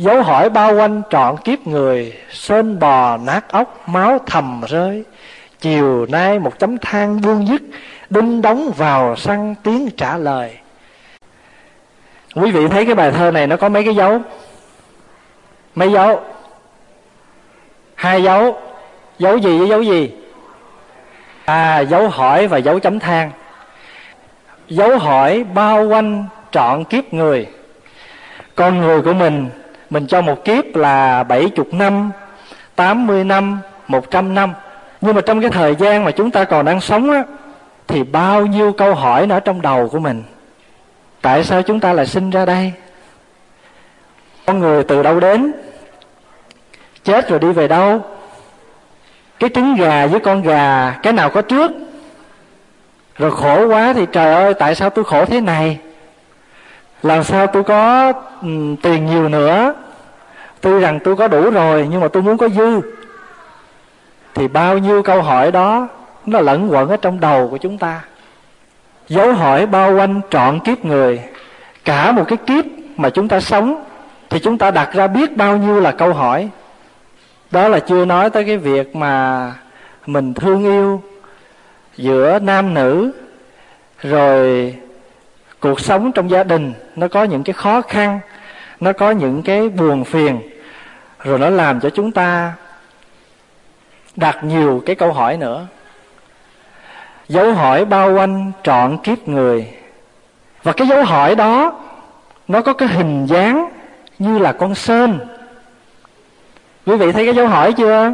dấu hỏi bao quanh trọn kiếp người, sơn bò nát óc máu thầm rơi. Chiều nay một chấm than buông dứt, đinh đóng vào săn tiếng trả lời. Quý vị thấy cái bài thơ này nó có mấy cái dấu? Mấy dấu? Hai dấu. Dấu gì với dấu gì? À dấu hỏi và dấu chấm than. Dấu hỏi bao quanh trọn kiếp người. Con người của mình mình cho một kiếp là bảy chục năm tám mươi năm một trăm năm. Nhưng mà trong cái thời gian mà chúng ta còn đang sống á thì bao nhiêu câu hỏi nó ở trong đầu của mình. Tại sao chúng ta lại sinh ra đây? Con người từ đâu đến? Chết rồi đi về đâu? Cái trứng gà với con gà cái nào có trước? Rồi khổ quá thì trời ơi tại sao tôi khổ thế này? Làm sao tôi có um, tiền nhiều nữa? Tuy rằng tôi có đủ rồi, nhưng mà tôi muốn có dư. Thì bao nhiêu câu hỏi đó, nó lẫn quẩn ở trong đầu của chúng ta. Dấu hỏi bao quanh trọn kiếp người. Cả một cái kiếp mà chúng ta sống, thì chúng ta đặt ra biết bao nhiêu là câu hỏi. Đó là chưa nói tới cái việc mà mình thương yêu giữa nam nữ, rồi cuộc sống trong gia đình. Nó có những cái khó khăn, nó có những cái buồn phiền rồi nó làm cho chúng ta đặt nhiều cái câu hỏi nữa. Dấu hỏi bao quanh trọn kiếp người. Và cái dấu hỏi đó, nó có cái hình dáng như là con sơn. Quý vị thấy cái dấu hỏi chưa?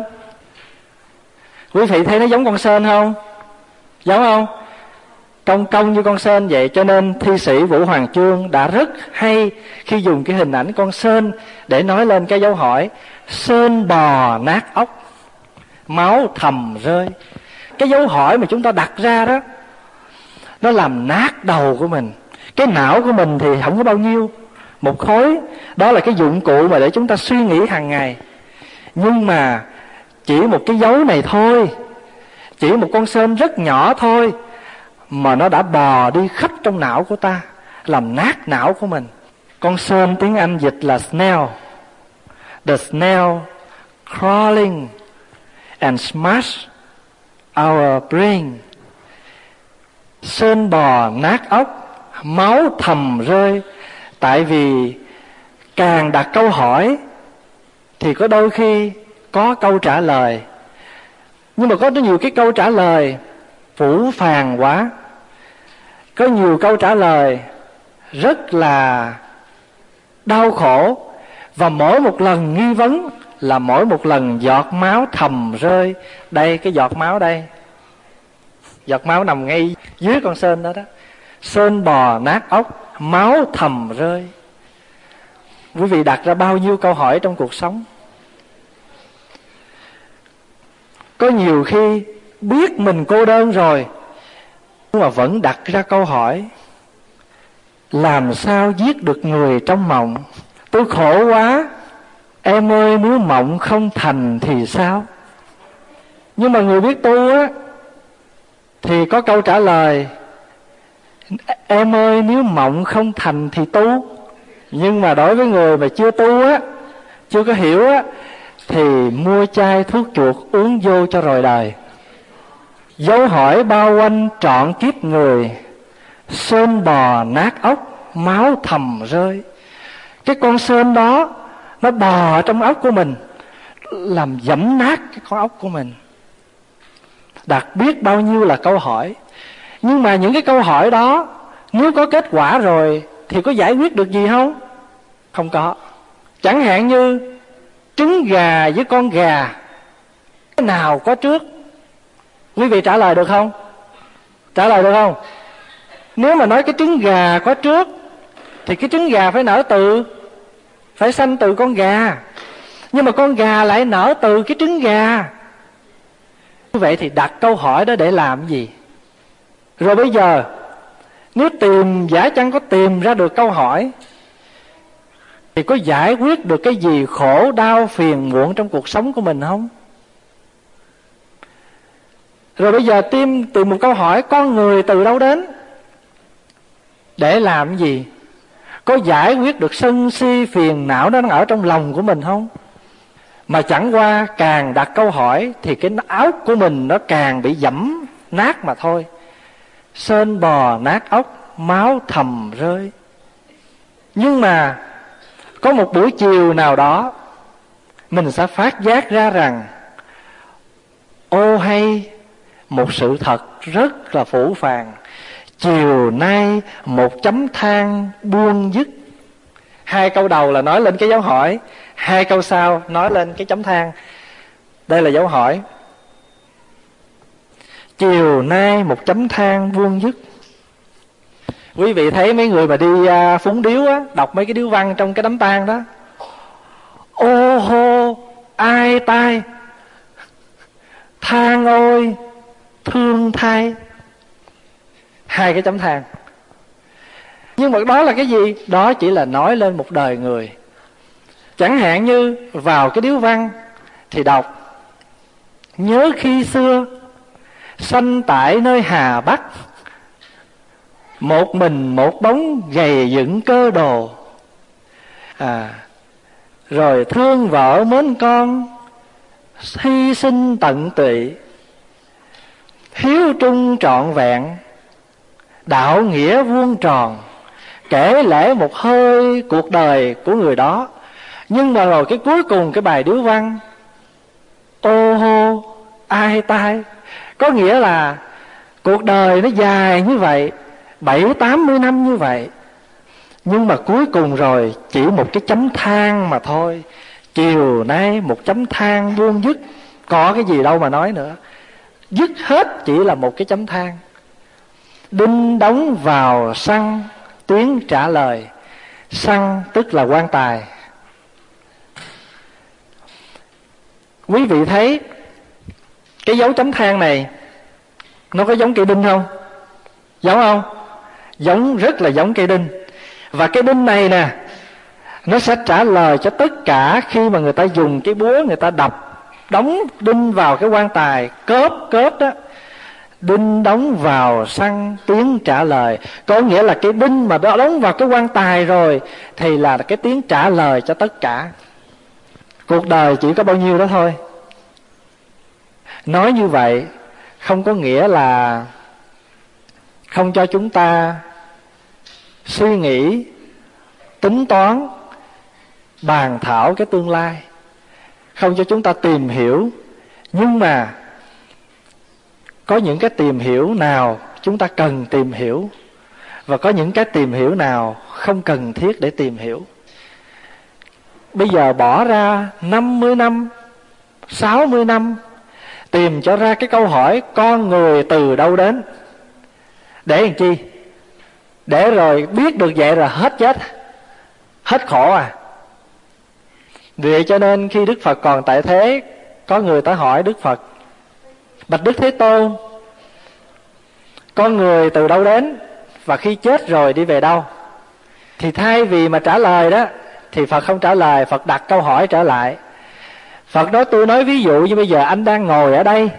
Quý vị thấy nó giống con sơn không? Giống không? Công công như con sên vậy, cho nên thi sĩ vũ hoàng chương đã rất hay khi dùng cái hình ảnh con sên để nói lên cái dấu hỏi sên bò nát ốc, máu thầm rơi. Cái dấu hỏi mà chúng ta đặt ra đó, nó làm nát đầu của mình. Cái não của mình thì không có bao nhiêu. Một khối, đó là cái dụng cụ mà để chúng ta suy nghĩ hàng ngày. Nhưng mà chỉ một cái dấu này thôi, chỉ một con sên rất nhỏ thôi mà nó đã bò đi khắp trong não của ta, làm nát não của mình. Con sên tiếng anh dịch là snail. The snail crawling and smash our brain. Sơn bò nát ốc, máu thầm rơi. Tại vì càng đặt câu hỏi, thì có đôi khi có câu trả lời. Nhưng mà có nhiều cái câu trả lời phủ phàng quá. Có nhiều câu trả lời rất là đau khổ và mỗi một lần nghi vấn là mỗi một lần giọt máu thầm rơi. Đây, cái giọt máu đây. Giọt máu nằm ngay dưới con sơn đó đó. Sơn bò nát ốc, máu thầm rơi. Quý vị đặt ra bao nhiêu câu hỏi trong cuộc sống? Có nhiều khi biết mình cô đơn rồi. Nhưng mà vẫn đặt ra câu hỏi, làm sao giết được người trong mộng? Tôi khổ quá, em ơi, nếu mộng không thành thì sao? Nhưng mà người biết tu á, thì có câu trả lời, em ơi, nếu mộng không thành thì tu. Nhưng mà đối với người mà chưa tu á, chưa có hiểu á, thì mua chai thuốc chuột uống vô cho rồi đời dấu hỏi bao quanh trọn kiếp người. Sơn bò nát ốc, máu thầm rơi. Cái con sơn đó, nó bò trong ốc của mình, làm dẫm nát cái con ốc của mình. Đặt biết bao nhiêu là câu hỏi. Nhưng mà những cái câu hỏi đó, nếu có kết quả rồi thì có giải quyết được gì không? Không có. Chẳng hạn như, trứng gà với con gà, cái nào có trước? Quý vị trả lời được không? Trả lời được không? Nếu mà nói cái trứng gà có trước, thì cái trứng gà phải nở từ, phải sanh từ con gà. Nhưng mà con gà lại nở từ cái trứng gà. Như vậy thì đặt câu hỏi đó để làm gì? Rồi bây giờ, nếu tìm, giả chăng có tìm ra được câu hỏi, thì có giải quyết được cái gì khổ, đau, phiền muộn trong cuộc sống của mình không? Rồi bây giờ tìm từ một câu hỏi, con người từ đâu đến? Để làm gì? Có giải quyết được sân si phiền não nó đang ở trong lòng của mình không? Mà chẳng qua càng đặt câu hỏi thì cái áo của mình nó càng bị dẫm nát mà thôi. Sơn bò nát ốc, máu thầm rơi. Nhưng mà có một buổi chiều nào đó, mình sẽ phát giác ra rằng, ô hay một sự thật rất là phủ phàng. Chiều nay một chấm than buông dứt. Hai câu đầu là nói lên cái dấu hỏi, hai câu sau nói lên cái chấm than. Đây là dấu hỏi. Chiều nay một chấm than buông dứt. Quý vị thấy mấy người mà đi à, phúng điếu á, đọc mấy cái điếu văn trong cái đám tang đó. Ô hô, ai tai? Than ôi thương thai. Hai cái chấm than. Nhưng mà đó là cái gì? Đó chỉ là nói lên một đời người. Chẳng hạn như vào cái điếu văn thì đọc, nhớ khi xưa, sanh tại nơi hà bắc, một mình một bóng gầy dựng cơ đồ. À rồi thương vợ mến con, hy sinh tận tụy hiếu trung trọn vẹn, đạo nghĩa vuông tròn, kể lễ một hơi cuộc đời của người đó. Nhưng mà rồi cái cuối cùng cái bài điếu văn, ô hô, ai tai? Có nghĩa là cuộc đời nó dài như vậy, bảy tám mươi năm như vậy. Nhưng mà cuối cùng rồi chỉ một cái chấm than mà thôi. Chiều nay một chấm than buông dứt. Có cái gì đâu mà nói nữa dứt hết chỉ là một cái chấm than. Đinh đóng vào xăng tiếng trả lời. Xăng tức là quan tài. Quý vị thấy cái dấu chấm than này, nó có giống cây đinh không? Giống không? Giống, rất là giống cây đinh. Và cái đinh này nè, nó sẽ trả lời cho tất cả khi mà người ta dùng cái búa người ta đập đóng đinh vào cái quan tài, cớp cớp đó, đinh đóng vào săn tiếng trả lời. Có nghĩa là cái đinh mà đó đóng vào cái quan tài rồi, thì là cái tiếng trả lời cho tất cả. Cuộc đời chỉ có bao nhiêu đó thôi. Nói như vậy không có nghĩa là không cho chúng ta suy nghĩ, tính toán, bàn thảo cái tương lai không cho chúng ta tìm hiểu. Nhưng mà có những cái tìm hiểu nào chúng ta cần tìm hiểu? Và có những cái tìm hiểu nào không cần thiết để tìm hiểu? Bây giờ bỏ ra 50 năm 60 năm, tìm cho ra cái câu hỏi, con người từ đâu đến? Để làm chi? Để rồi biết được vậy là hết chết, hết khổ à? Vì cho nên khi đức phật còn tại thế, có người tới hỏi đức phật, bạch đức thế tôn, con người từ đâu đến và khi chết rồi đi về đâu? Thì thay vì mà trả lời đó, thì phật không trả lời, phật đặt câu hỏi trở lại. Phật nói, tôi nói ví dụ như bây giờ anh đang ngồi ở đây,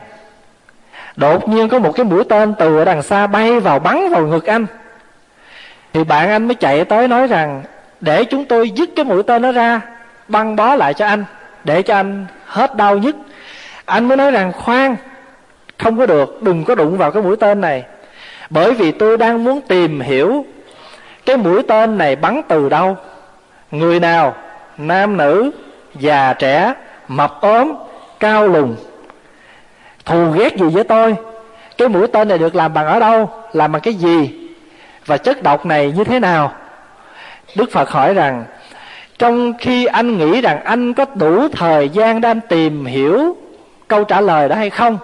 đột nhiên có một cái mũi tên từ ở đằng xa bay vào bắn vào ngực anh. Thì bạn anh mới chạy tới nói rằng, để chúng tôi dứt cái mũi tên nó ra băng bó lại cho anh, để cho anh hết đau nhất. Anh mới nói rằng, khoan, không có được, đừng có đụng vào cái mũi tên này. Bởi vì tôi đang muốn tìm hiểu cái mũi tên này bắn từ đâu. Người nào, nam nữ, già trẻ, mập ốm, cao lùn. Thù ghét gì với tôi? Cái mũi tên này được làm bằng ở đâu? Làm bằng cái gì? Và chất độc này như thế nào? Đức phật hỏi rằng trong khi anh nghĩ rằng anh có đủ thời gian để anh tìm hiểu câu trả lời đó hay không,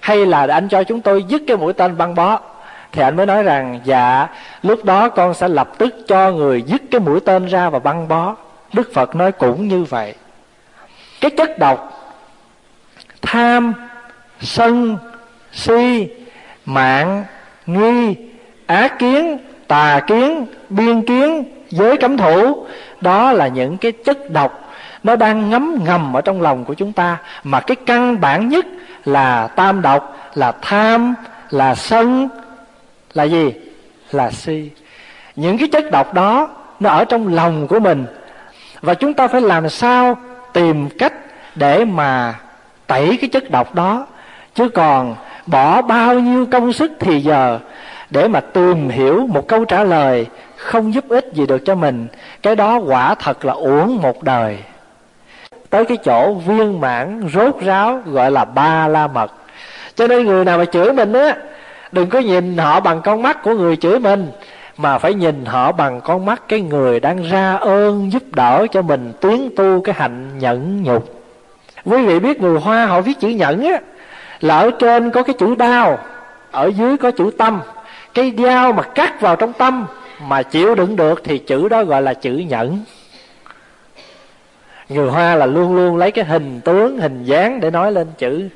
hay là anh cho chúng tôi dứt cái mũi tên băng bó, thì anh mới nói rằng dạ lúc đó con sẽ lập tức cho người dứt cái mũi tên ra và băng bó. Đức phật nói cũng như vậy. Cái chất độc, tham, sân, si, mạng, nghi, ác kiến, tà kiến, biên kiến giới cấm thủ, đó là những cái chất độc nó đang ngấm ngầm ở trong lòng của chúng ta. Mà cái căn bản nhất là tam độc, là tham, là sân, là gì? Là si. Những cái chất độc đó nó ở trong lòng của mình. Và chúng ta phải làm sao tìm cách để mà tẩy cái chất độc đó. Chứ còn bỏ bao nhiêu công sức thì giờ để mà tìm hiểu một câu trả lời không giúp ích gì được cho mình cái đó quả thật là uổng một đời. Tới cái chỗ viên mãn rốt ráo gọi là ba la mật. Cho nên người nào mà chửi mình á đừng có nhìn họ bằng con mắt của người chửi mình mà phải nhìn họ bằng con mắt cái người đang ra ơn giúp đỡ cho mình tiến tu cái hạnh nhẫn nhục. Quý vị biết người hoa họ viết chữ nhẫn á là ở trên có cái chữ đao, ở dưới có chữ tâm. Cái dao mà cắt vào trong tâm mà chịu đựng được thì chữ đó gọi là chữ nhẫn. Người hoa là luôn luôn lấy cái hình tướng, hình dáng để nói lên chữ.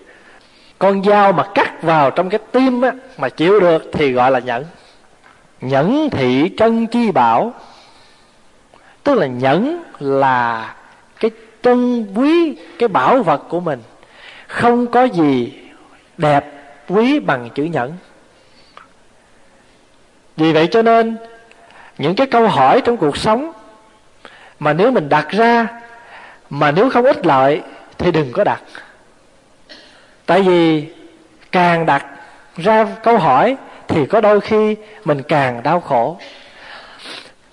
Con dao mà cắt vào trong cái tim á, mà chịu được thì gọi là nhẫn. Nhẫn thị trân chi bảo. Tức là nhẫn là cái trân quý, cái bảo vật của mình. Không có gì đẹp quý bằng chữ nhẫn. Vì vậy cho nên những cái câu hỏi trong cuộc sống mà nếu mình đặt ra, mà nếu không ích lợi thì đừng có đặt. Tại vì càng đặt ra câu hỏi thì có đôi khi mình càng đau khổ.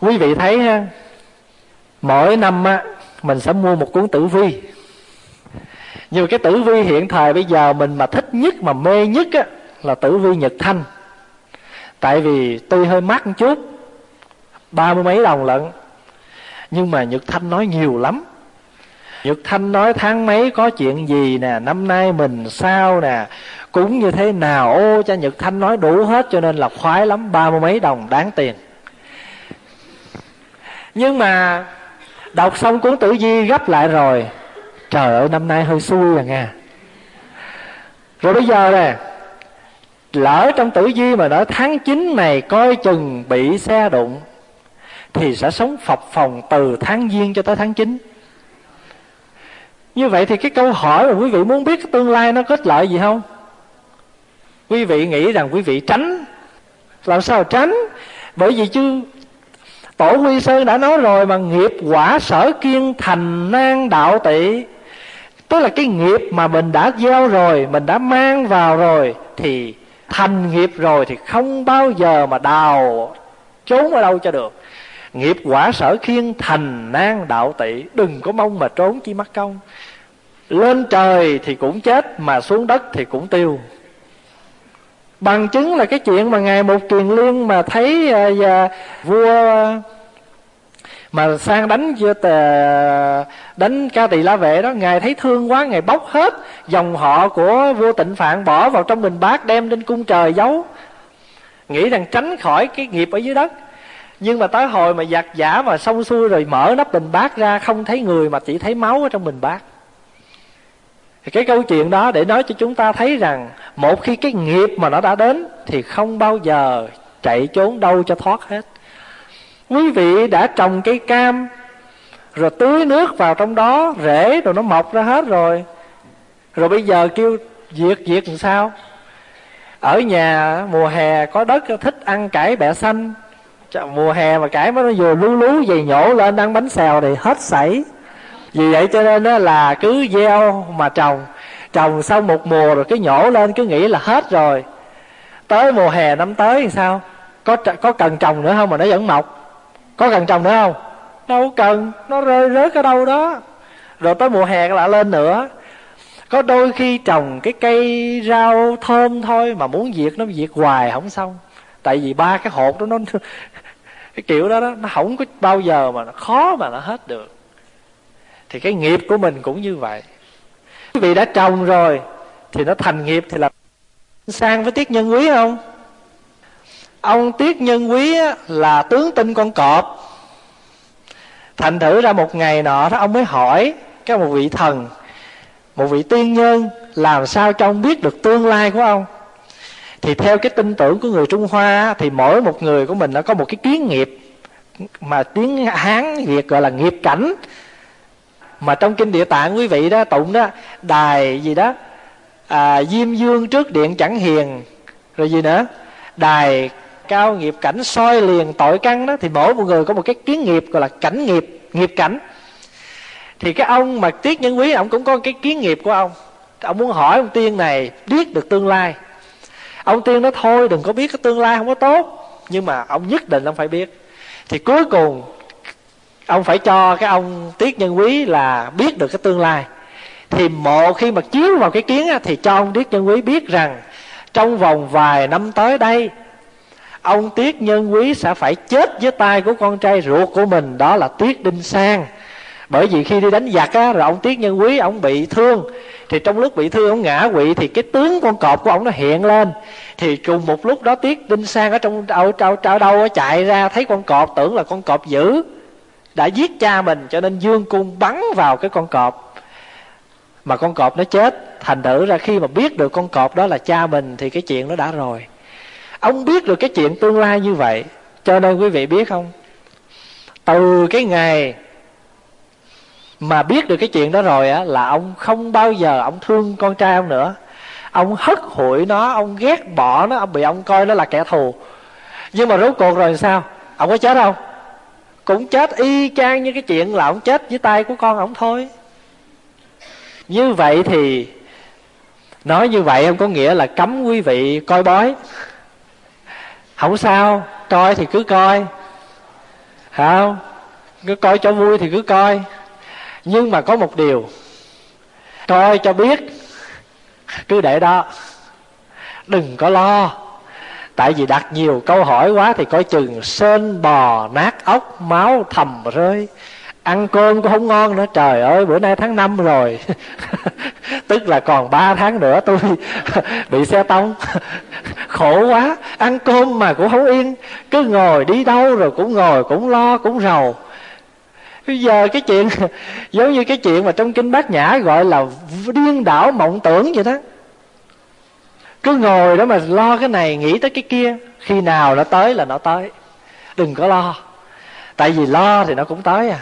Quý vị thấy ha, mỗi năm á, mình sẽ mua một cuốn tử vi. Nhiều cái tử vi hiện thời bây giờ mình mà thích nhất, mà mê nhất á, là tử vi nhật thanh. Tại vì tuy hơi mắc một chút ba mươi mấy đồng lận. Nhưng mà nhật thanh nói nhiều lắm. Nhật thanh nói, tháng mấy có chuyện gì nè? Năm nay mình sao nè? Cúng như thế nào? Ô, cha nhật thanh nói đủ hết cho nên là khoái lắm. Ba mươi mấy đồng, đáng tiền. Nhưng mà đọc xong cuốn tử di gấp lại rồi. Trời ơi, năm nay hơi xui à nha rồi bây giờ nè, lỡ trong tử di mà nói tháng 9 này, coi chừng bị xe đụng thì sẽ sống phập phòng từ tháng giêng cho tới tháng 9 như vậy thì cái câu hỏi mà quý vị muốn biết cái tương lai nó có ích lợi gì không? Quý vị nghĩ rằng quý vị tránh. Làm sao tránh? Bởi vì chứ, tổ quy sơn đã nói rồi mà nghiệp quả sở kiên thành nan đạo tị. Tức là cái nghiệp mà mình đã gieo rồi, mình đã mang vào rồi, thì thành nghiệp rồi thì không bao giờ mà đào trốn ở đâu cho được nghiệp quả sở khiên thành nan đạo tị đừng có mong mà trốn chi mắc công. Lên trời thì cũng chết mà xuống đất thì cũng tiêu. Bằng chứng là cái chuyện mà ngài một truyền liên mà thấy uh, vua mà sang đánh chưa đánh ca tỳ la vệ đó ngài thấy thương quá ngài bóc hết dòng họ của vua tịnh phạn bỏ vào trong bình bát đem lên cung trời giấu. Nghĩ rằng tránh khỏi cái nghiệp ở dưới đất nhưng mà tới hồi mà giặt giả mà xong xuôi rồi mở nắp bình bát ra, không thấy người mà chỉ thấy máu ở trong bình bát. Thì cái câu chuyện đó để nói cho chúng ta thấy rằng, một khi cái nghiệp mà nó đã đến thì không bao giờ chạy trốn đâu cho thoát hết. Quý vị đã trồng cây cam, rồi tưới nước vào trong đó, rễ rồi nó mọc ra hết rồi. Rồi bây giờ kêu diệt diệt làm sao? Ở nhà mùa hè có đất, thích ăn cải bẹ xanh mùa hè mà cải nó vừa lú lú dày nhổ lên ăn bánh xèo thì hết sảy. Vì vậy cho nên đó là cứ gieo mà trồng. Trồng sau một mùa rồi cái nhổ lên, cứ nghĩ là hết rồi. Tới mùa hè năm tới thì sao? Có có cần trồng nữa không mà nó vẫn mọc? Có cần trồng nữa không? Đâu cần, nó rơi rớt ở đâu đó. Rồi tới mùa hè lại lên nữa. Có đôi khi trồng cái cây rau thơm thôi mà muốn diệt nó, diệt hoài không xong. Tại vì ba cái hột đó nó cái kiểu đó, đó nó không có bao giờ mà nó khó mà nó hết được. Thì cái nghiệp của mình cũng như vậy. Quý vị đã trồng rồi thì nó thành nghiệp thì là sang với tiết nhân quý không? Ông tiết nhân quý là tướng tinh con cọp. Thành thử ra một ngày nọ đó ông mới hỏi cái một vị thần một vị tiên nhân làm sao cho ông biết được tương lai của ông? Thì theo cái tin tưởng của người trung hoa thì mỗi một người của mình nó có một cái kiến nghiệp mà tiếng hán việt gọi là nghiệp cảnh. Mà trong kinh địa tạng quý vị đó tụng đó đài gì đó à, diêm dương trước điện chẳng hiền rồi gì nữa đài cao nghiệp cảnh soi liền tội căn đó thì mỗi một người có một cái kiến nghiệp gọi là cảnh nghiệp nghiệp cảnh. Thì cái ông mà tiết nhân quý ông cũng có cái kiến nghiệp của ông. Ông muốn hỏi ông tiên này biết được tương lai ông tiên nói, thôi, đừng có biết cái tương lai không có tốt. Nhưng mà ông nhất định ông phải biết. Thì cuối cùng, ông phải cho cái ông tiết nhân quý là biết được cái tương lai. Thì mộ khi mà chiếu vào cái kiến thì cho ông tiết nhân quý biết rằng trong vòng vài năm tới đây, ông tiết nhân quý sẽ phải chết với tay của con trai ruột của mình, đó là tiết đinh sang. Bởi vì khi đi đánh giặc á, rồi ông tiết nhân quý, ông bị thương thì trong lúc bị thương ông ngã quỵ thì cái tướng con cọp của ông nó hiện lên. Thì cùng một lúc đó tiết đinh sang ở trong ở, ở, ở đâu chạy ra thấy con cọp tưởng là con cọp dữ đã giết cha mình cho nên dương cung bắn vào cái con cọp. Mà con cọp nó chết thành thử ra khi mà biết được con cọp đó là cha mình thì cái chuyện nó đã rồi. Ông biết được cái chuyện tương lai như vậy cho nên quý vị biết không? Từ cái ngày mà biết được cái chuyện đó rồi á, là ông không bao giờ ông thương con trai ông nữa. Ông hất hủi nó, ông ghét bỏ nó, ông bị ông coi nó là kẻ thù. Nhưng mà rốt cuộc rồi sao? Ông có chết không? Cũng chết y chang như cái chuyện là ông chết dưới tay của con ông thôi. Như vậy thì, nói như vậy không có nghĩa là cấm quý vị coi bói. Không sao, coi thì cứ coi. Không? Cứ coi cho vui thì cứ coi nhưng mà có một điều coi cho biết, cứ để đó, đừng có lo. Tại vì đặt nhiều câu hỏi quá thì coi chừng sên bò, nát ốc, máu thầm rơi. Ăn cơm cũng không ngon nữa, trời ơi, bữa nay tháng 5 rồi. Tức là còn 3 tháng nữa tôi bị xe tông. Khổ quá, ăn cơm mà cũng không yên. Cứ ngồi đi đâu rồi cũng ngồi, cũng lo, cũng rầu bây giờ cái chuyện, giống như cái chuyện mà trong kinh bát nhã gọi là điên đảo mộng tưởng vậy đó. Cứ ngồi đó mà lo cái này, nghĩ tới cái kia, khi nào nó tới là nó tới. Đừng có lo. Tại vì lo thì nó cũng tới à.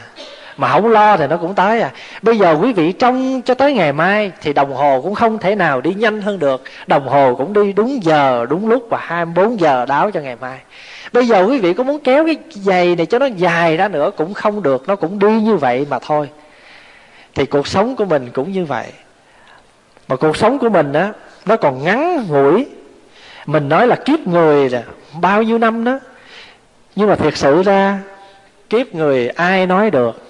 Mà không lo thì nó cũng tới à. Bây giờ quý vị trong cho tới ngày mai thì đồng hồ cũng không thể nào đi nhanh hơn được. Đồng hồ cũng đi đúng giờ, đúng lúc và 24 giờ đáo cho ngày mai bây giờ quý vị có muốn kéo cái giày này cho nó dài ra nữa cũng không được, nó cũng đi như vậy mà thôi. Thì cuộc sống của mình cũng như vậy. Mà cuộc sống của mình á, nó còn ngắn ngủi. Mình nói là kiếp người là bao nhiêu năm đó. Nhưng mà thiệt sự ra, kiếp người ai nói được?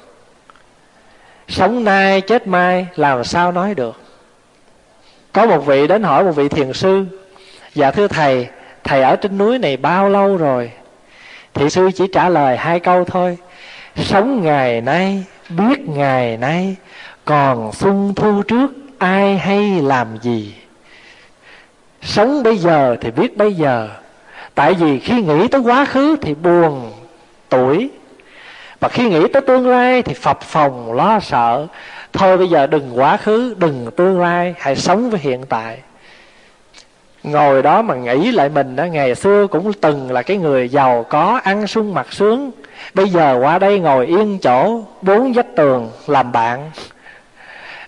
Sống nay, chết mai, làm sao nói được? Có một vị đến hỏi một vị thiền sư dạ thưa thầy thầy ở trên núi này bao lâu rồi? Thị sư chỉ trả lời hai câu thôi. Sống ngày nay, biết ngày nay, còn xuân thu trước, ai hay làm gì? Sống bây giờ thì biết bây giờ. Tại vì khi nghĩ tới quá khứ thì buồn tuổi. Và khi nghĩ tới tương lai thì phập phồng, lo sợ. Thôi bây giờ đừng quá khứ, đừng tương lai, hãy sống với hiện tại ngồi đó mà nghĩ lại mình đó ngày xưa cũng từng là cái người giàu có, ăn sung mặc sướng. Bây giờ qua đây ngồi yên chỗ, bốn vách tường làm bạn.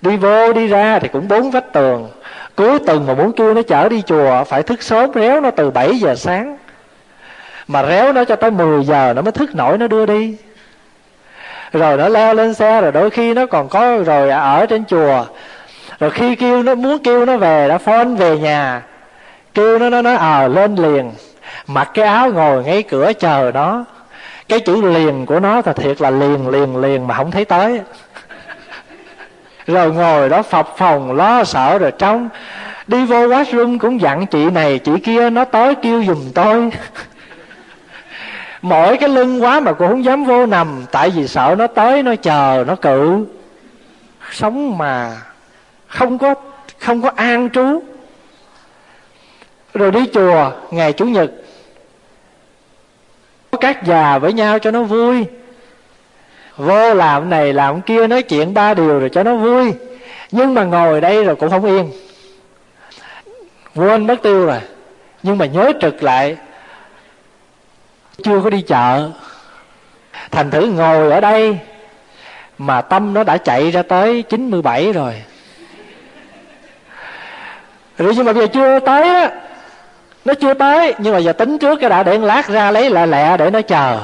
Đi vô, đi ra thì cũng bốn vách tường. Cuối tuần mà muốn kêu nó chở đi chùa, phải thức sớm, réo nó từ 7 giờ sáng. Mà réo nó cho tới 10 giờ nó mới thức nổi, nó đưa đi. Rồi nó leo lên xe, rồi đôi khi nó còn có, rồi ở trên chùa. Rồi khi kêu nó, muốn kêu nó về, đã phone về nhà kêu nó nó nói ờ à, lên liền. Mặc cái áo ngồi ngay cửa chờ nó cái chữ liền của nó thật thiệt là liền liền liền mà không thấy tới. Rồi ngồi đó phập phòng lo sợ rồi trong đi vô washroom cũng dặn chị này, chị kia nó tới kêu giùm tôi. Mỗi cái lưng quá mà cũng không dám vô nằm, tại vì sợ nó tới, nó chờ, nó cự. Sống mà không có không có an trú rồi đi chùa, ngày chủ nhật. Có các già với nhau cho nó vui. Vô làm này làm kia nói chuyện ba điều rồi cho nó vui. Nhưng mà ngồi đây rồi cũng không yên. Quên mất tiêu rồi. Nhưng mà nhớ trực lại. Chưa có đi chợ. Thành thử ngồi ở đây mà tâm nó đã chạy ra tới 97 rồi. Rồi nhưng mà bây giờ chưa tới á nó chưa tới, nhưng mà giờ tính trước cái đã để lát ra lấy lại lẹ để nó chờ.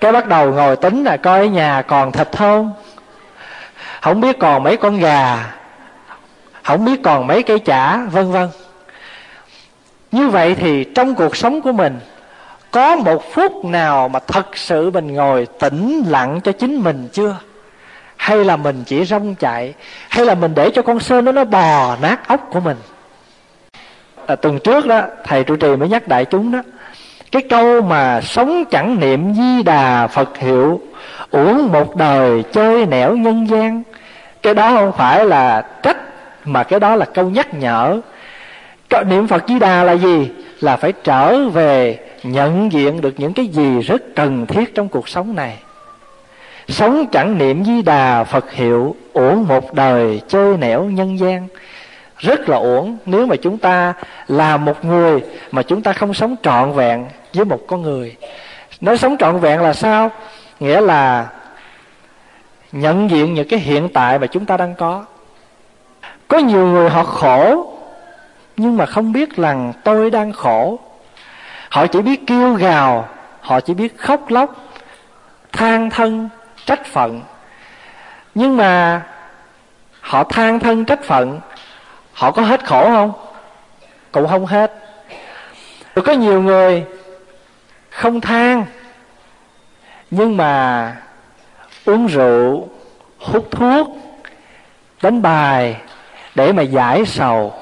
Cái bắt đầu ngồi tính là coi nhà còn thịt không? Không biết còn mấy con gà, không biết còn mấy cây chả, vân vân. Như vậy thì trong cuộc sống của mình, có một phút nào mà thật sự mình ngồi tĩnh lặng cho chính mình chưa? Hay là mình chỉ rong chạy? Hay là mình để cho con sơn đó nó bò nát ốc của mình? À, tuần trước đó thầy trụ trì mới nhắc đại chúng đó cái câu mà sống chẳng niệm di đà phật hiệu uổng một đời chơi nẻo nhân gian cái đó không phải là trách mà cái đó là câu nhắc nhở. Niệm phật di đà là gì? Là phải trở về nhận diện được những cái gì rất cần thiết trong cuộc sống này. Sống chẳng niệm di đà phật hiệu uổng một đời chơi nẻo nhân gian rất là uổng. Nếu mà chúng ta là một người mà chúng ta không sống trọn vẹn với một con người. Nói sống trọn vẹn là sao? Nghĩa là nhận diện những cái hiện tại mà chúng ta đang có. Có nhiều người họ khổ, nhưng mà không biết rằng tôi đang khổ. Họ chỉ biết kêu gào, họ chỉ biết khóc lóc, than thân, trách phận. Nhưng mà họ than thân, trách phận họ có hết khổ không? Cũng không hết. Rồi có nhiều người không than, nhưng mà uống rượu, hút thuốc, đánh bài để mà giải sầu.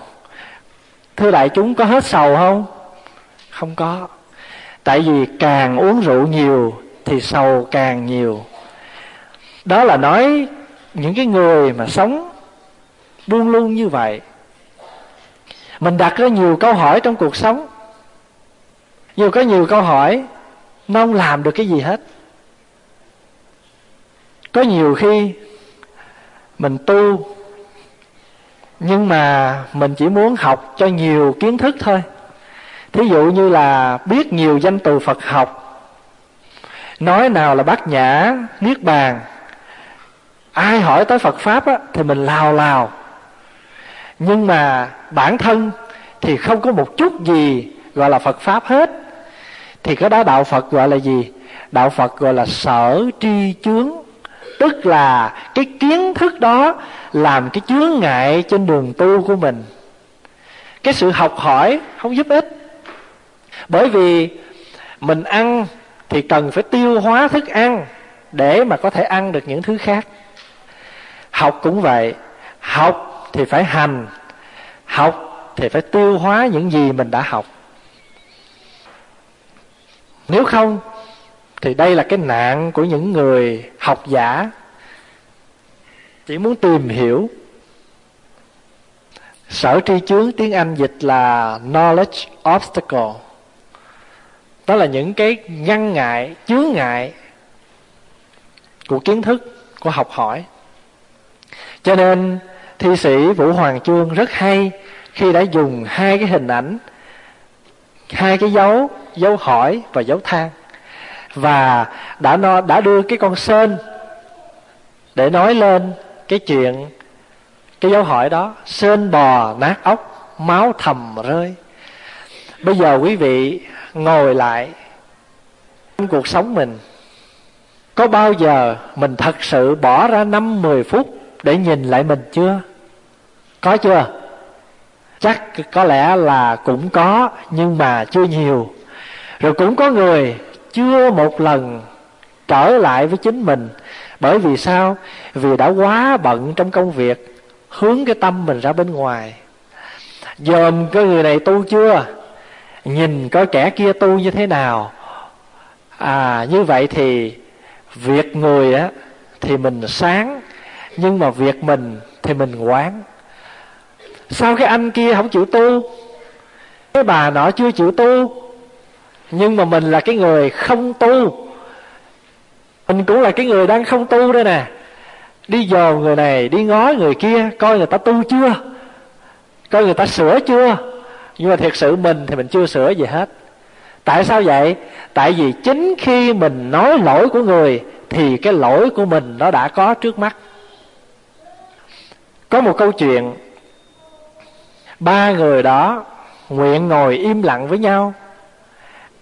Thưa đại chúng, có hết sầu không? Không có. Tại vì càng uống rượu nhiều thì sầu càng nhiều. Đó là nói những cái người mà sống buông luôn như vậy mình đặt ra nhiều câu hỏi trong cuộc sống. Nhiều có nhiều câu hỏi nó không làm được cái gì hết. Có nhiều khi mình tu nhưng mà mình chỉ muốn học cho nhiều kiến thức thôi. Thí dụ như là biết nhiều danh từ phật học nói nào là bát nhã niết bàn. Ai hỏi tới phật pháp á, thì mình lào lào nhưng mà bản thân thì không có một chút gì gọi là phật pháp hết. Thì cái đó đạo phật gọi là gì? Đạo phật gọi là sở tri chướng. Tức là cái kiến thức đó làm cái chướng ngại trên đường tu của mình. Cái sự học hỏi không giúp ích. Bởi vì mình ăn thì cần phải tiêu hóa thức ăn để mà có thể ăn được những thứ khác. Học cũng vậy. Học thì phải hành, học thì phải tiêu hóa những gì mình đã học. Nếu không, thì đây là cái nạn của những người học giả, chỉ muốn tìm hiểu. Sở tri chướng tiếng anh dịch là knowledge obstacle. Đó là những cái ngăn ngại, chướng ngại của kiến thức, của học hỏi. Cho nên thi sĩ vũ hoàng chương rất hay khi đã dùng hai cái hình ảnh hai cái dấu dấu hỏi và dấu than và đã no, đã đưa cái con sên để nói lên cái chuyện cái dấu hỏi đó. Sên bò nát ốc máu thầm rơi. Bây giờ quý vị ngồi lại trong cuộc sống mình có bao giờ mình thật sự bỏ ra năm mười phút để nhìn lại mình chưa? Có chưa? Chắc có lẽ là cũng có, nhưng mà chưa nhiều. Rồi cũng có người chưa một lần trở lại với chính mình. Bởi vì sao? Vì đã quá bận trong công việc, hướng cái tâm mình ra bên ngoài. Dòm cái người này tu chưa? Nhìn có kẻ kia tu như thế nào? À như vậy thì việc người á, thì mình sáng, nhưng mà việc mình thì mình quán sao cái anh kia không chịu tu? Cái bà nọ chưa chịu tu, nhưng mà mình là cái người không tu. Mình cũng là cái người đang không tu đây nè. Đi dò người này, đi ngó người kia, coi người ta tu chưa? Coi người ta sửa chưa? Nhưng mà thiệt sự mình thì mình chưa sửa gì hết. Tại sao vậy? Tại vì chính khi mình nói lỗi của người, thì cái lỗi của mình nó đã có trước mắt. Có một câu chuyện ba người đó nguyện ngồi im lặng với nhau.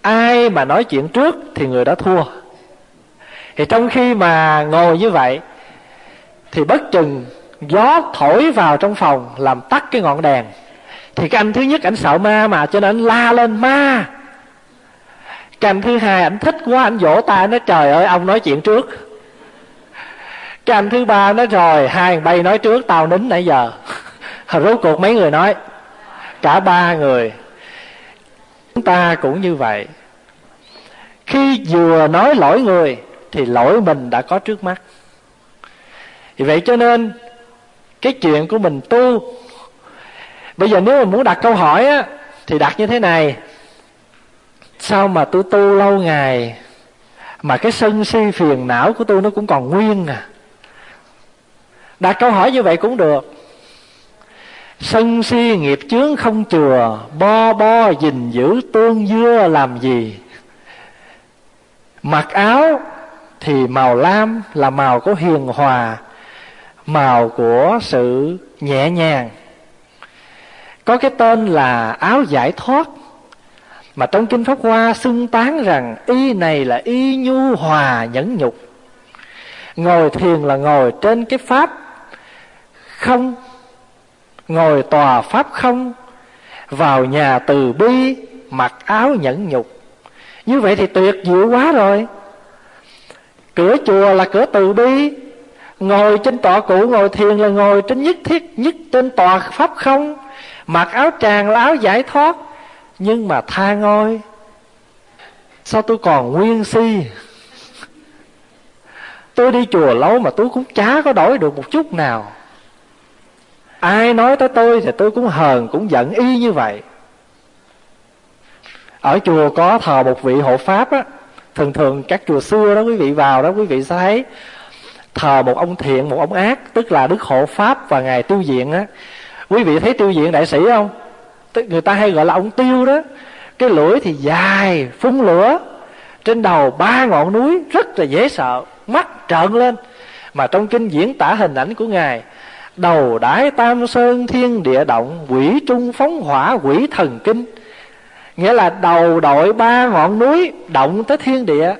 Ai mà nói chuyện trước thì người đó thua. Thì trong khi mà ngồi như vậy, thì bất chừng gió thổi vào trong phòng làm tắt cái ngọn đèn. Thì cái anh thứ nhất ảnh sợ ma mà, cho nên anh la lên, ma! Cái anh thứ hai ảnh thích quá anh vỗ tay nói, trời ơi, ông nói chuyện trước. Cái anh thứ ba nói, rồi, hai bay nói trước, tao nín nãy giờ rốt cuộc mấy người nói, cả ba người, chúng ta cũng như vậy. Khi vừa nói lỗi người, thì lỗi mình đã có trước mắt. Vì vậy cho nên, cái chuyện của mình tu, bây giờ nếu mà muốn đặt câu hỏi á, thì đặt như thế này. Sao mà tôi tu lâu ngày, mà cái sân si phiền não của tôi nó cũng còn nguyên à? Đặt câu hỏi như vậy cũng được sân si nghiệp chướng không chừa bo bo gìn giữ tương dưa làm gì? Mặc áo thì màu lam là màu của hiền hòa, màu của sự nhẹ nhàng. Có cái tên là áo giải thoát, mà trong kinh pháp hoa xưng tán rằng y này là y nhu hòa nhẫn nhục. Ngồi thiền là ngồi trên cái pháp, không ngồi tòa pháp không, vào nhà từ bi, mặc áo nhẫn nhục. Như vậy thì tuyệt diệu quá rồi. Cửa chùa là cửa từ bi. Ngồi trên tọa cụ ngồi thiền là ngồi trên nhất thiết, nhất trên tòa pháp không. Mặc áo tràng là áo giải thoát, nhưng mà tha ngôi. Sao tôi còn nguyên si? Tôi đi chùa lâu mà tôi cũng chả có đổi được một chút nào ai nói tới tôi thì tôi cũng hờn, cũng giận y như vậy. Ở chùa có thờ một vị hộ pháp á, thường thường các chùa xưa đó quý vị vào đó quý vị sẽ thấy, thờ một ông thiện, một ông ác, tức là đức hộ pháp và ngài tiêu diện á. Quý vị thấy tiêu diện đại sĩ không? Người ta hay gọi là ông tiêu đó. Cái lưỡi thì dài phun lửa, trên đầu ba ngọn núi, rất là dễ sợ, mắt trợn lên. Mà trong kinh diễn tả hình ảnh của ngài đầu đái tam sơn thiên địa động, quỷ trung phóng hỏa, quỷ thần kinh. Nghĩa là đầu đội ba ngọn núi, động tới thiên địa.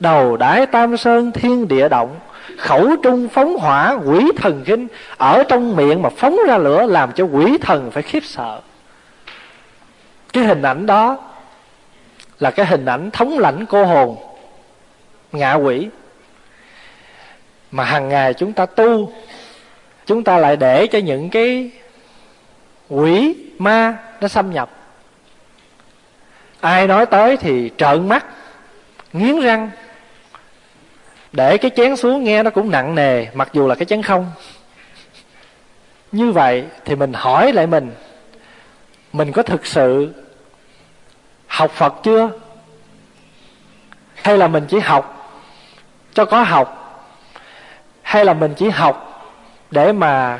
Đầu đái tam sơn thiên địa động, khẩu trung phóng hỏa, quỷ thần kinh. Ở trong miệng mà phóng ra lửa làm cho quỷ thần phải khiếp sợ. Cái hình ảnh đó là cái hình ảnh thống lãnh cô hồn, ngạ quỷ, mà hàng ngày chúng ta tu chúng ta lại để cho những cái quỷ ma nó xâm nhập. Ai nói tới thì trợn mắt, nghiến răng. Để cái chén xuống nghe nó cũng nặng nề, mặc dù là cái chén không. Như vậy thì mình hỏi lại mình mình có thực sự học phật chưa? Hay là mình chỉ học cho có học? Hay là mình chỉ học để mà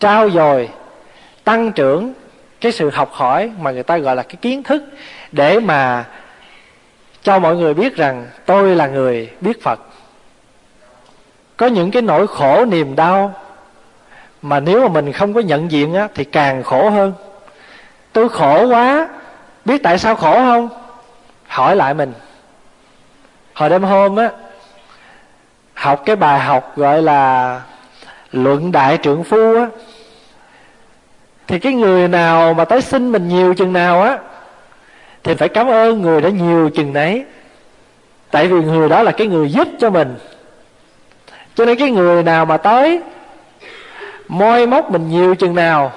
trao dồi tăng trưởng cái sự học hỏi mà người ta gọi là cái kiến thức để mà cho mọi người biết rằng tôi là người biết phật. Có những cái nỗi khổ niềm đau mà nếu mà mình không có nhận diện á, thì càng khổ hơn. Tôi khổ quá biết tại sao khổ không? Hỏi lại mình. Hồi đêm hôm á học cái bài học gọi là luận đại trượng phu á, thì cái người nào mà tới xin mình nhiều chừng nào á, thì phải cảm ơn người đã nhiều chừng nấy. Tại vì người đó là cái người giúp cho mình. Cho nên cái người nào mà tới, moi móc mình nhiều chừng nào,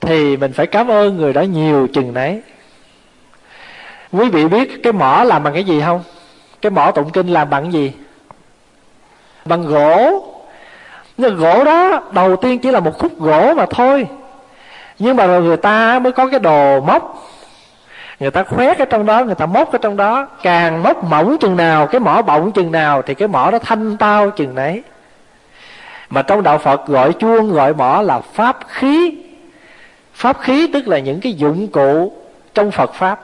thì mình phải cảm ơn người đó nhiều chừng nấy. Quý vị biết cái mỏ làm bằng cái gì không? Cái mỏ tụng kinh làm bằng cái gì? Bằng gỗ nhưng gỗ đó, đầu tiên chỉ là một khúc gỗ mà thôi. Nhưng mà rồi người ta mới có cái đồ móc. Người ta khoét cái trong đó, người ta móc cái trong đó. Càng móc mỏng chừng nào, cái mỏ bọng chừng nào, thì cái mỏ đó thanh tao chừng nấy. Mà trong đạo phật gọi chuông, gọi mỏ là pháp khí. Pháp khí tức là những cái dụng cụ trong phật pháp.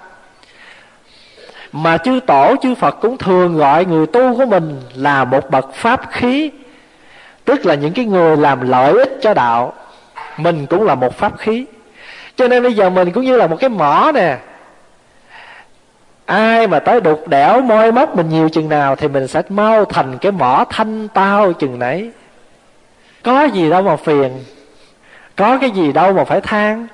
Mà chư tổ, chư phật cũng thường gọi người tu của mình là một bậc pháp khí tức là những cái người làm lợi ích cho đạo, mình cũng là một pháp khí. Cho nên bây giờ mình cũng như là một cái mỏ nè. Ai mà tới đục đẽo môi móc mình nhiều chừng nào thì mình sẽ mau thành cái mỏ thanh tao chừng nấy. Có gì đâu mà phiền, có cái gì đâu mà phải than.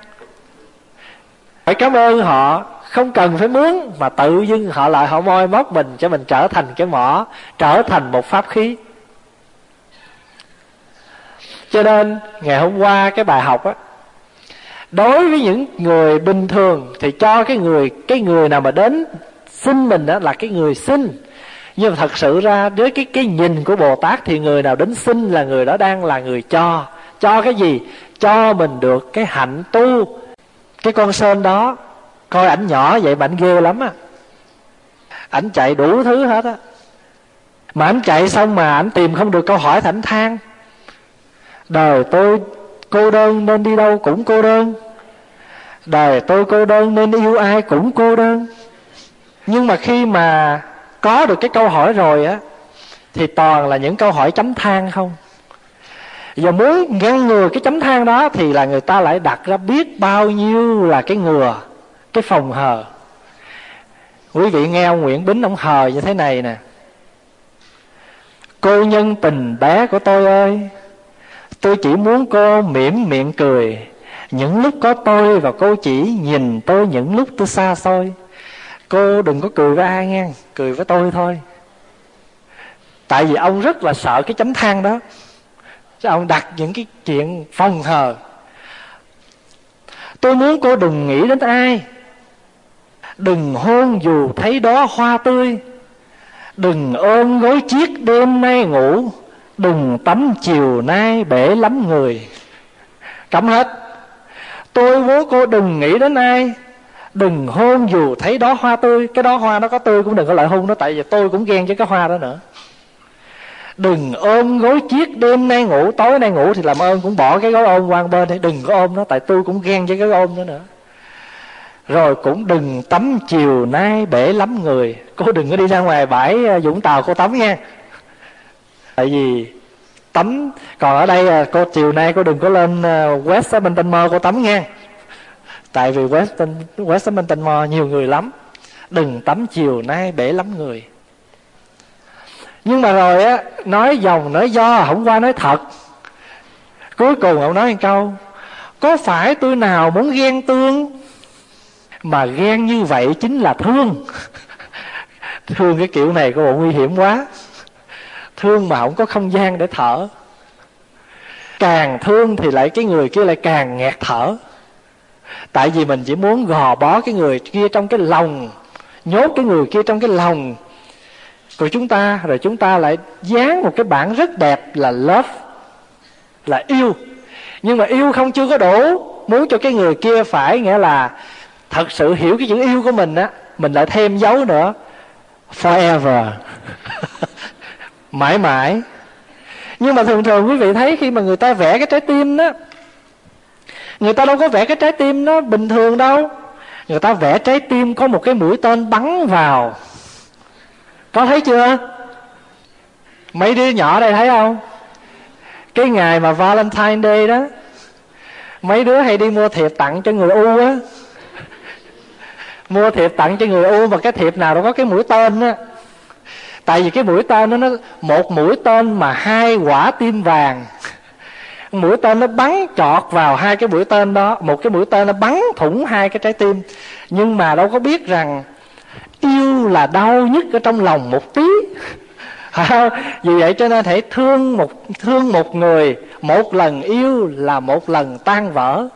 Phải cảm ơn họ, không cần phải mướn, mà tự dưng họ lại họ moi móc mình cho mình trở thành cái mỏ, trở thành một pháp khí cho nên, ngày hôm qua cái bài học á, đối với những người bình thường thì cho cái người cái người nào mà đến xin mình đó là cái người xin. Nhưng mà thật sự ra, với cái cái nhìn của bồ tát thì người nào đến xin là người đó đang là người cho. Cho cái gì? Cho mình được cái hạnh tu. Cái con sơn đó, coi ảnh nhỏ vậy mà ảnh ghê lắm á. Ảnh chạy đủ thứ hết á. Mà ảnh chạy xong mà ảnh tìm không được câu hỏi thì ảnh than đời tôi cô đơn nên đi đâu cũng cô đơn. Đời tôi cô đơn nên yêu ai cũng cô đơn. Nhưng mà khi mà có được cái câu hỏi rồi á, thì toàn là những câu hỏi chấm than không. Và muốn ngăn ngừa cái chấm than đó thì là người ta lại đặt ra biết bao nhiêu là cái ngừa, cái phòng hờ. Quý vị nghe ông nguyễn bính ông hờ như thế này nè. Cô nhân tình bé của tôi ơi tôi chỉ muốn cô mỉm miệng cười. Những lúc có tôi và cô chỉ nhìn tôi những lúc tôi xa xôi. Cô đừng có cười với ai nghe, cười với tôi thôi. Tại vì ông rất là sợ cái chấm than đó. Chứ ông đặt những cái chuyện phòng hờ. Tôi muốn cô đừng nghĩ đến ai. Đừng hôn dù thấy đó hoa tươi. Đừng ôm gối chiếc đêm nay ngủ đừng tắm chiều nay bể lắm người. Cấm hết. Tôi muốn cô đừng nghĩ đến ai. Đừng hôn dù thấy đó hoa tươi. Cái đó hoa nó có tươi cũng đừng có lại hôn nó tại vì tôi cũng ghen với cái hoa đó nữa. Đừng ôm gối chiếc đêm nay ngủ, tối nay ngủ thì làm ơn cũng bỏ cái gối ôm qua bên đi. Đừng có ôm nó, tại tôi cũng ghen với cái gối ôm đó nữa. Rồi cũng đừng tắm chiều nay bể lắm người. Cô đừng có đi ra ngoài bãi à, vũng tàu cô tắm nha tại vì tắm còn ở đây à, cô chiều nay cô đừng có lên à, bên tân mơ cô tắm nha. Tại vì west west tân mơ nhiều người lắm. Đừng tắm chiều nay bể lắm người. Nhưng mà rồi á nói dòng nói do hôm qua nói thật. Cuối cùng ông nói một câu có phải tôi nào muốn ghen tương? Mà ghen như vậy chính là thương. Thương cái kiểu này có bộ nguy hiểm quá thương mà không có không gian để thở. Càng thương thì lại cái người kia lại càng nghẹt thở. Tại vì mình chỉ muốn gò bó cái người kia trong cái lòng, nhốt cái người kia trong cái lòng. Của chúng ta, rồi chúng ta lại dán một cái bản rất đẹp là love, là yêu. Nhưng mà yêu không chưa có đủ, muốn cho cái người kia phải nghĩa là thật sự hiểu cái chữ yêu của mình á, mình lại thêm dấu nữa. Forever. mãi mãi. Nhưng mà thường thường quý vị thấy khi mà người ta vẽ cái trái tim đó, người ta đâu có vẽ cái trái tim nó bình thường đâu. Người ta vẽ trái tim có một cái mũi tên bắn vào. Có thấy chưa? Mấy đứa nhỏ đây thấy không? Cái ngày mà valentine day đó, mấy đứa hay đi mua thiệp tặng cho người u á. Mua thiệp tặng cho người u mà cái thiệp nào nó có cái mũi tên á tại vì cái mũi tên đó nó, một mũi tên mà hai quả tim vàng, mũi tên nó bắn chọt vào hai cái mũi tên đó, một cái mũi tên nó bắn thủng hai cái trái tim. Nhưng mà đâu có biết rằng yêu là đau nhất ở trong lòng một tí. Vì vậy cho nên hãy thương một thương một người, một lần yêu là một lần tan vỡ.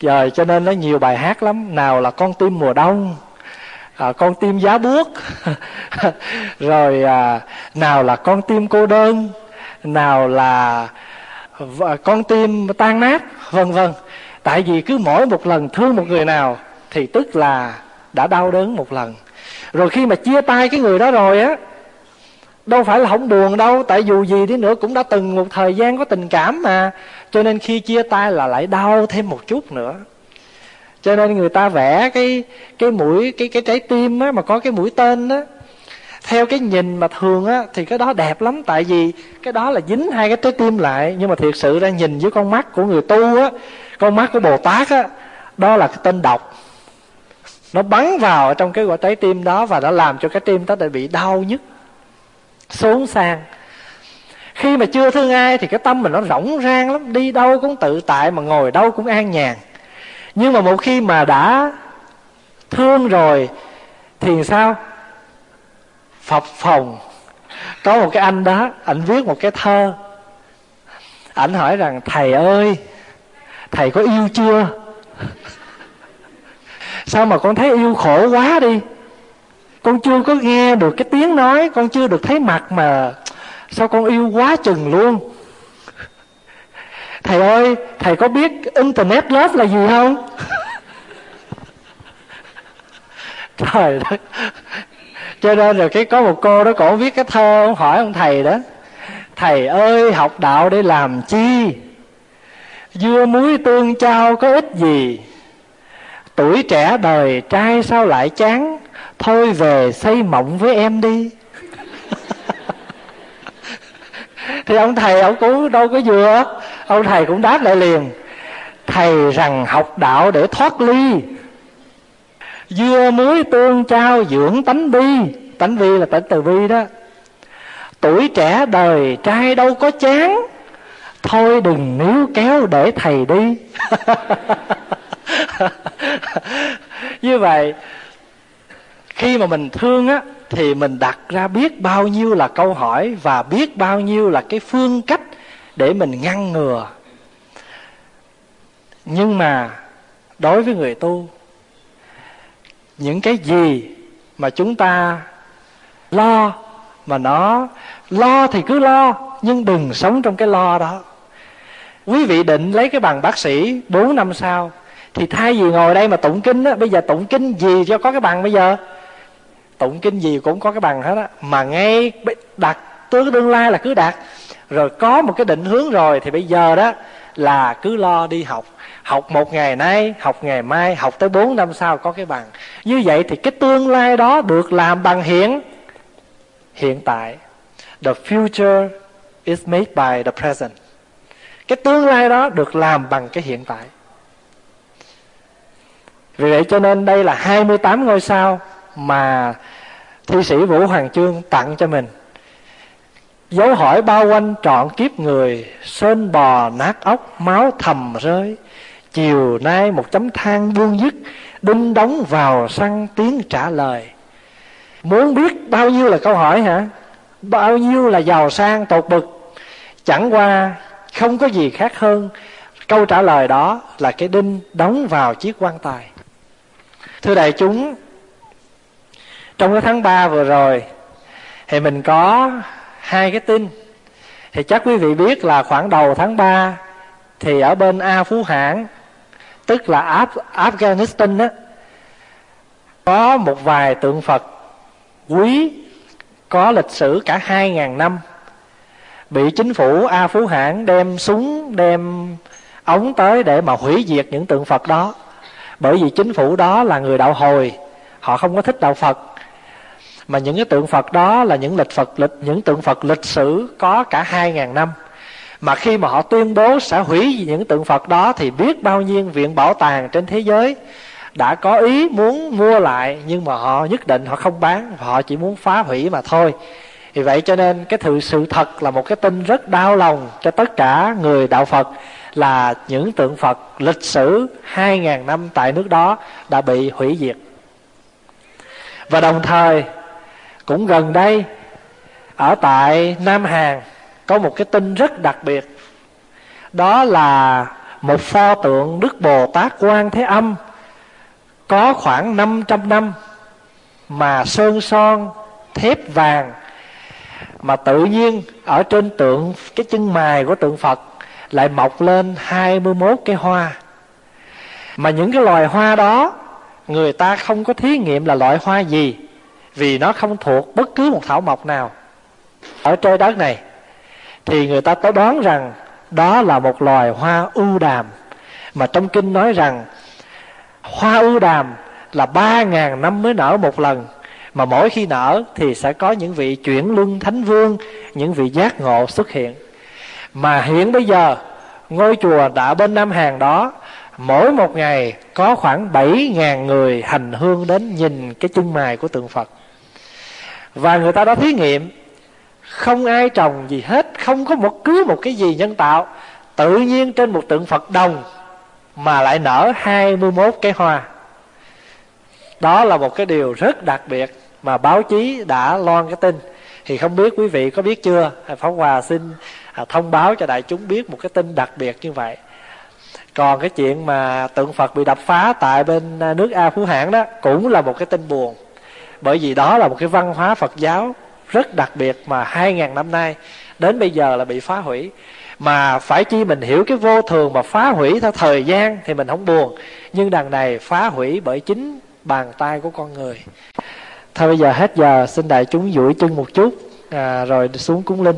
Rồi cho nên nó nhiều bài hát lắm, nào là con tim mùa đông à, con tim giá buốt rồi à, nào là con tim cô đơn nào là con tim tan nát vân vân. Tại vì cứ mỗi một lần thương một người nào thì tức là đã đau đớn một lần. Rồi khi mà chia tay cái người đó rồi á đâu phải là không buồn đâu tại dù gì đi nữa cũng đã từng một thời gian có tình cảm mà. Cho nên khi chia tay là lại đau thêm một chút nữa cho nên người ta vẽ cái cái mũi, cái cái trái tim á, mà có cái mũi tên á. Theo cái nhìn mà thường á, thì cái đó đẹp lắm. Tại vì cái đó là dính hai cái trái tim lại. Nhưng mà thiệt sự ra nhìn với con mắt của người tu á, con mắt của bồ tát á, đó là cái tên độc. Nó bắn vào trong cái quả trái tim đó và nó làm cho cái tim đó lại bị đau nhức, xuống sang khi mà chưa thương ai thì cái tâm mình nó rỗng rang lắm. Đi đâu cũng tự tại mà ngồi đâu cũng an nhàn nhưng mà một khi mà đã thương rồi, thì sao? Phập phòng có một cái anh đó ảnh viết một cái thơ. Ảnh hỏi rằng, thầy ơi, thầy có yêu chưa? Sao mà con thấy yêu khổ quá đi? Con chưa có nghe được cái tiếng nói, con chưa được thấy mặt mà sao con yêu quá chừng luôn? Thầy ơi, thầy có biết internet love là gì không? Trời đất. Cho nên là cái có một cô đó cổ viết cái thơ ông hỏi ông thầy đó. Thầy ơi, học đạo để làm chi? Dưa muối tương trao có ích gì? Tuổi trẻ đời trai sao lại chán? Thôi về xây mộng với em đi. Thì ông thầy ông cũng đâu có vừa ông thầy cũng đáp lại liền, thầy rằng học đạo để thoát ly, dưa muối tương trao dưỡng tánh bi tánh vi là tánh từ bi đó. Tuổi trẻ đời trai đâu có chán, thôi đừng níu kéo để thầy đi. Như vậy, khi mà mình thương á, thì mình đặt ra biết bao nhiêu là câu hỏi và biết bao nhiêu là cái phương cách để mình ngăn ngừa. Nhưng mà đối với người tu, những cái gì mà chúng ta lo mà nó lo thì cứ lo, nhưng đừng sống trong cái lo đó. Quý vị định lấy cái bằng bác sĩ 4 năm sau, thì thay vì ngồi đây mà tụng kinh á, bây giờ tụng kinh gì cho có cái bằng bây giờ? Tụng kinh gì cũng có cái bằng hết á. Mà ngay đặt tương tương lai là cứ đạt rồi có một cái định hướng rồi thì bây giờ đó là cứ lo đi học. Học một ngày nay, học ngày mai, học tới bốn năm sau có cái bằng. Như vậy thì cái tương lai đó được làm bằng hiện hiện tại. The future is made by the present. Cái tương lai đó được làm bằng cái hiện tại. Vì vậy cho nên đây là 28 ngôi sao mà thi sĩ Vũ Hoàng Chương tặng cho mình dấu hỏi bao quanh trọn kiếp người, sơn bò nát ốc, máu thầm rơi. Chiều nay một chấm than buông dứt, đinh đóng vào săn tiếng trả lời. Muốn biết bao nhiêu là câu hỏi hả? Bao nhiêu là giàu sang tột bực? Chẳng qua, không có gì khác hơn. Câu trả lời đó là cái đinh đóng vào chiếc quan tài. Thưa đại chúng, trong cái tháng 3 vừa rồi, thì mình có hai cái tin. Thì chắc quý vị biết là khoảng đầu tháng 3 thì ở bên A Phú Hãng, tức là Af- Afghanistan đó có một vài tượng Phật quý, có lịch sử cả hai ngàn năm, bị chính phủ A Phú Hãng đem súng, đem ống tới để mà hủy diệt những tượng Phật đó. Bởi vì chính phủ đó là người đạo hồi, họ không có thích đạo Phật mà những cái tượng Phật đó là những lịch Phật lịch, những tượng Phật lịch sử có cả 2.000 năm. Mà khi mà họ tuyên bố sẽ hủy những tượng Phật đó thì biết bao nhiêu viện bảo tàng trên thế giới đã có ý muốn mua lại, nhưng mà họ nhất định họ không bán, họ chỉ muốn phá hủy mà thôi. Vì vậy cho nên cái sự sự thật là một cái tin rất đau lòng cho tất cả người đạo Phật là những tượng Phật lịch sử 2.000 năm tại nước đó đã bị hủy diệt. Và đồng thời cũng gần đây, ở tại Nam Hàn, có một cái tin rất đặc biệt. Đó là một pho tượng Đức Bồ Tát Quan Thế Âm có khoảng 500 năm mà sơn son, thép vàng, mà tự nhiên ở trên tượng, cái chân mài của tượng Phật lại mọc lên 21 cái hoa. Mà những cái loài hoa đó, người ta không có thí nghiệm là loại hoa gì vì nó không thuộc bất cứ một thảo mộc nào. Ở trái đất này, thì người ta có đoán rằng đó là một loài hoa ưu đàm, mà trong kinh nói rằng hoa ưu đàm là ba ngàn năm mới nở một lần, mà mỗi khi nở thì sẽ có những vị chuyển luân thánh vương, những vị giác ngộ xuất hiện. Mà hiện bây giờ, ngôi chùa đã bên nam hàng đó, mỗi một ngày có khoảng bảy ngàn người hành hương đến nhìn cái chân mài của tượng phật và người ta đã thí nghiệm, không ai trồng gì hết, không có một, cứ một cái gì nhân tạo, tự nhiên trên một tượng phật đồng mà lại nở 21 cái hoa. Đó là một cái điều rất đặc biệt mà báo chí đã loan cái tin. Thì không biết quý vị có biết chưa? Phóng hòa xin à, thông báo cho đại chúng biết một cái tin đặc biệt như vậy. Còn cái chuyện mà tượng phật bị đập phá tại bên à, nước a phú hãn đó cũng là một cái tin buồn bởi vì đó là một cái văn hóa phật giáo rất đặc biệt mà hai ngàn năm nay đến bây giờ là bị phá hủy. Mà phải chi mình hiểu cái vô thường mà phá hủy theo thời gian thì mình không buồn. Nhưng đằng này phá hủy bởi chính bàn tay của con người. Thôi bây giờ hết giờ xin đại chúng duỗi chân một chút. À, rồi xuống cúng linh.